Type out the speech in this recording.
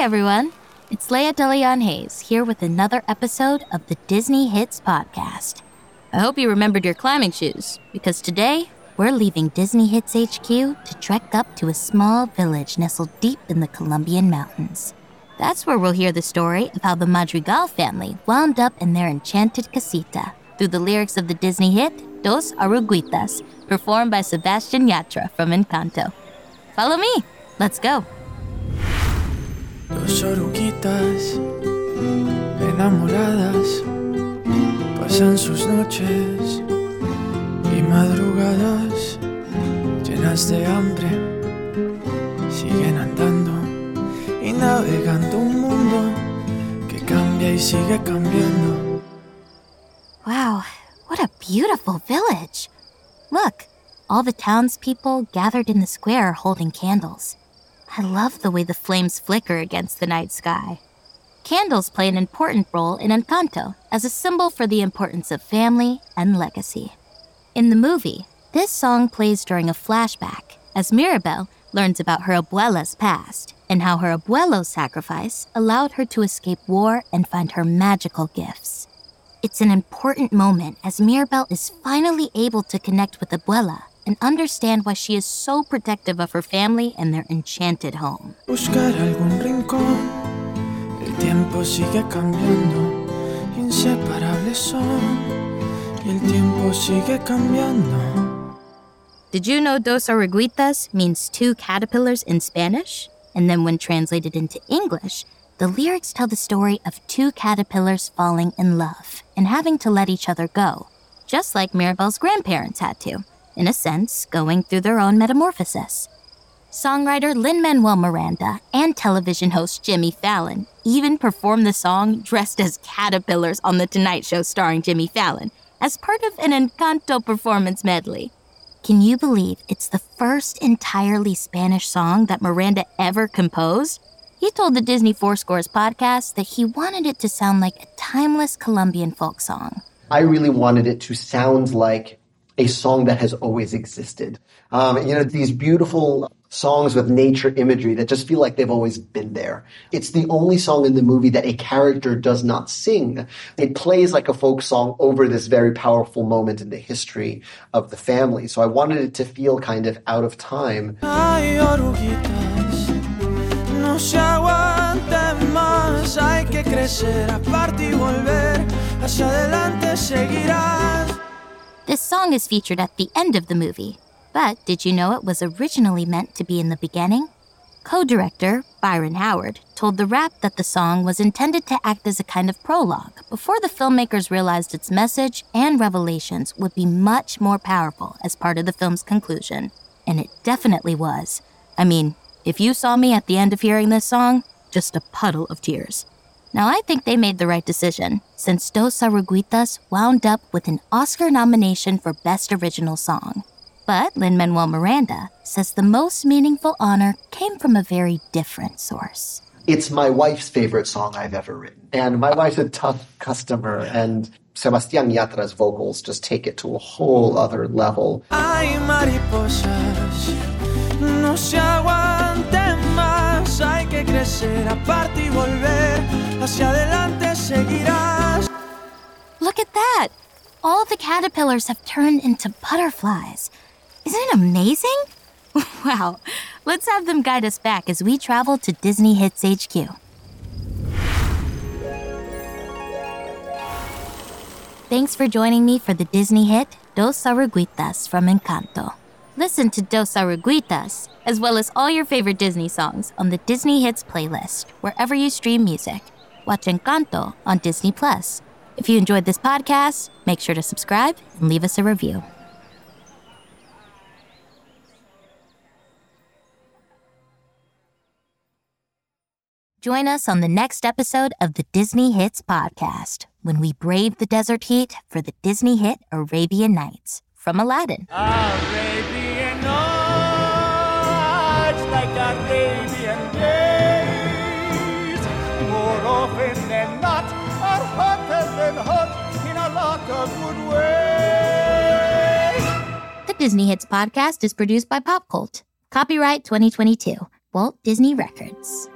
everyone. It's Laya DeLeon Hayes here with another episode of the Disney Hits Podcast. I hope you remembered your climbing shoes because today we're leaving Disney Hits HQ to trek up to a small village nestled deep in the Colombian mountains. That's where we'll hear the story of how the Madrigal family wound up in their enchanted casita through the lyrics of the Disney hit Dos Oruguitas, performed by Sebastian Yatra from Encanto. Follow me. Let's go. Dos oruguitas enamoradas pasan sus noches y madrugadas llenas de hambre. Siguen andando y navegando un mundo que cambia y sigue cambiando. Wow, what a beautiful village. Look, all the townspeople gathered in the square holding candles. I love the way the flames flicker against the night sky. Candles play an important role in Encanto as a symbol for the importance of family and legacy. In the movie, this song plays during a flashback as Mirabel learns about her abuela's past and how her abuelo's sacrifice allowed her to escape war and find her magical gifts. It's an important moment as Mirabel is finally able to connect with Abuela and understand why she is so protective of her family and their enchanted home. Buscar algún rincón, el tiempo sigue cambiando, inseparables son, y el tiempo sigue cambiando. Did you know dos oruguitas means two caterpillars in Spanish? And then when translated into English, the lyrics tell the story of two caterpillars falling in love and having to let each other go, just like Mirabel's grandparents had to in a sense, going through their own metamorphosis. Songwriter Lin Manuel Miranda and television host Jimmy Fallon even performed the song dressed as caterpillars on The Tonight Show starring Jimmy Fallon as part of an Encanto performance medley. Can you believe it's the first entirely Spanish song that Miranda ever composed? He told the Disney For Scores podcast that he wanted it to sound like a timeless Colombian folk song. I really wanted it to sound like a song that has always existed. Um, you know, these beautiful songs with nature imagery that just feel like they've always been there. It's the only song in the movie that a character does not sing. It plays like a folk song over this very powerful moment in the history of the family. So I wanted it to feel kind of out of time. This song is featured at the end of the movie, but did you know it was originally meant to be in the beginning? Co director Byron Howard told The Wrap that the song was intended to act as a kind of prologue before the filmmakers realized its message and revelations would be much more powerful as part of the film's conclusion. And it definitely was. I mean, if you saw me at the end of hearing this song, just a puddle of tears. Now, I think they made the right decision, since Dos Oruguitas wound up with an Oscar nomination for Best Original Song. But Lin Manuel Miranda says the most meaningful honor came from a very different source. It's my wife's favorite song I've ever written. And my wife's a tough customer, and Sebastian Yatra's vocals just take it to a whole other level. Crecer, aparte y volver, hacia adelante seguirás. Look at that! All the caterpillars have turned into butterflies. Isn't it amazing? wow, let's have them guide us back as we travel to Disney Hits HQ. Thanks for joining me for the Disney hit Dos Oruguitas from Encanto. Listen to Dos Oruguitas, as well as all your favorite Disney songs on the Disney Hits playlist, wherever you stream music. Watch Encanto on Disney Plus. If you enjoyed this podcast, make sure to subscribe and leave us a review. Join us on the next episode of the Disney Hits podcast when we brave the desert heat for the Disney hit Arabian Nights from Aladdin. Nights like days, more often than not, are hotter than hot in a lot of good ways. The Disney Hits podcast is produced by Pop Cult. Copyright 2022, Walt Disney Records.